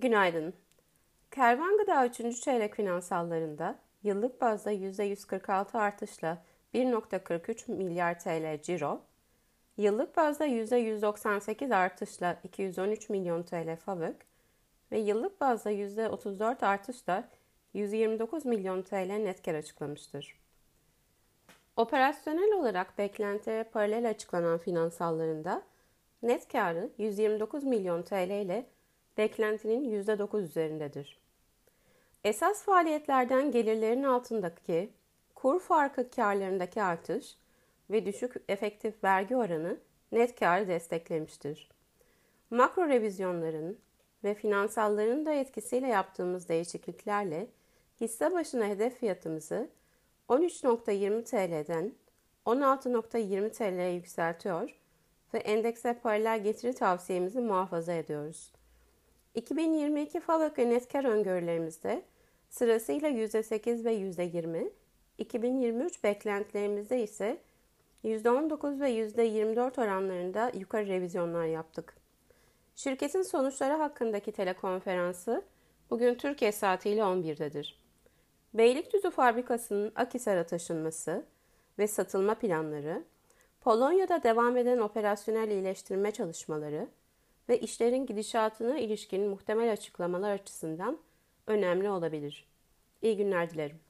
Günaydın. Kervan Gıda 3. çeyrek finansallarında yıllık bazda %146 artışla 1.43 milyar TL ciro, yıllık bazda %198 artışla 213 milyon TL FAVÖK ve yıllık bazda %34 artışla 129 milyon TL net kar açıklamıştır. Operasyonel olarak beklentiye paralel açıklanan finansallarında net karı 129 milyon TL ile beklentinin %9 üzerindedir. Esas faaliyetlerden gelirlerin altındaki kur farkı karlarındaki artış ve düşük efektif vergi oranı net karı desteklemiştir. Makro revizyonların ve finansalların da etkisiyle yaptığımız değişikliklerle hisse başına hedef fiyatımızı 13.20 TL'den 16.20 TL'ye yükseltiyor ve endekse paralel getiri tavsiyemizi muhafaza ediyoruz. 2022 FAVÖK ve net kar öngörülerimizde sırasıyla %8 ve %20, 2023 beklentilerimizde ise %19 ve %24 oranlarında yukarı revizyonlar yaptık. Şirketin sonuçları hakkındaki telekonferansı bugün Türkiye saatiyle 11'dedir. Beylikdüzü fabrikasının Akisar'a taşınması ve satılma planları, Polonya'da devam eden operasyonel iyileştirme çalışmaları ve işlerin gidişatına ilişkin muhtemel açıklamalar açısından önemli olabilir. İyi günler dilerim.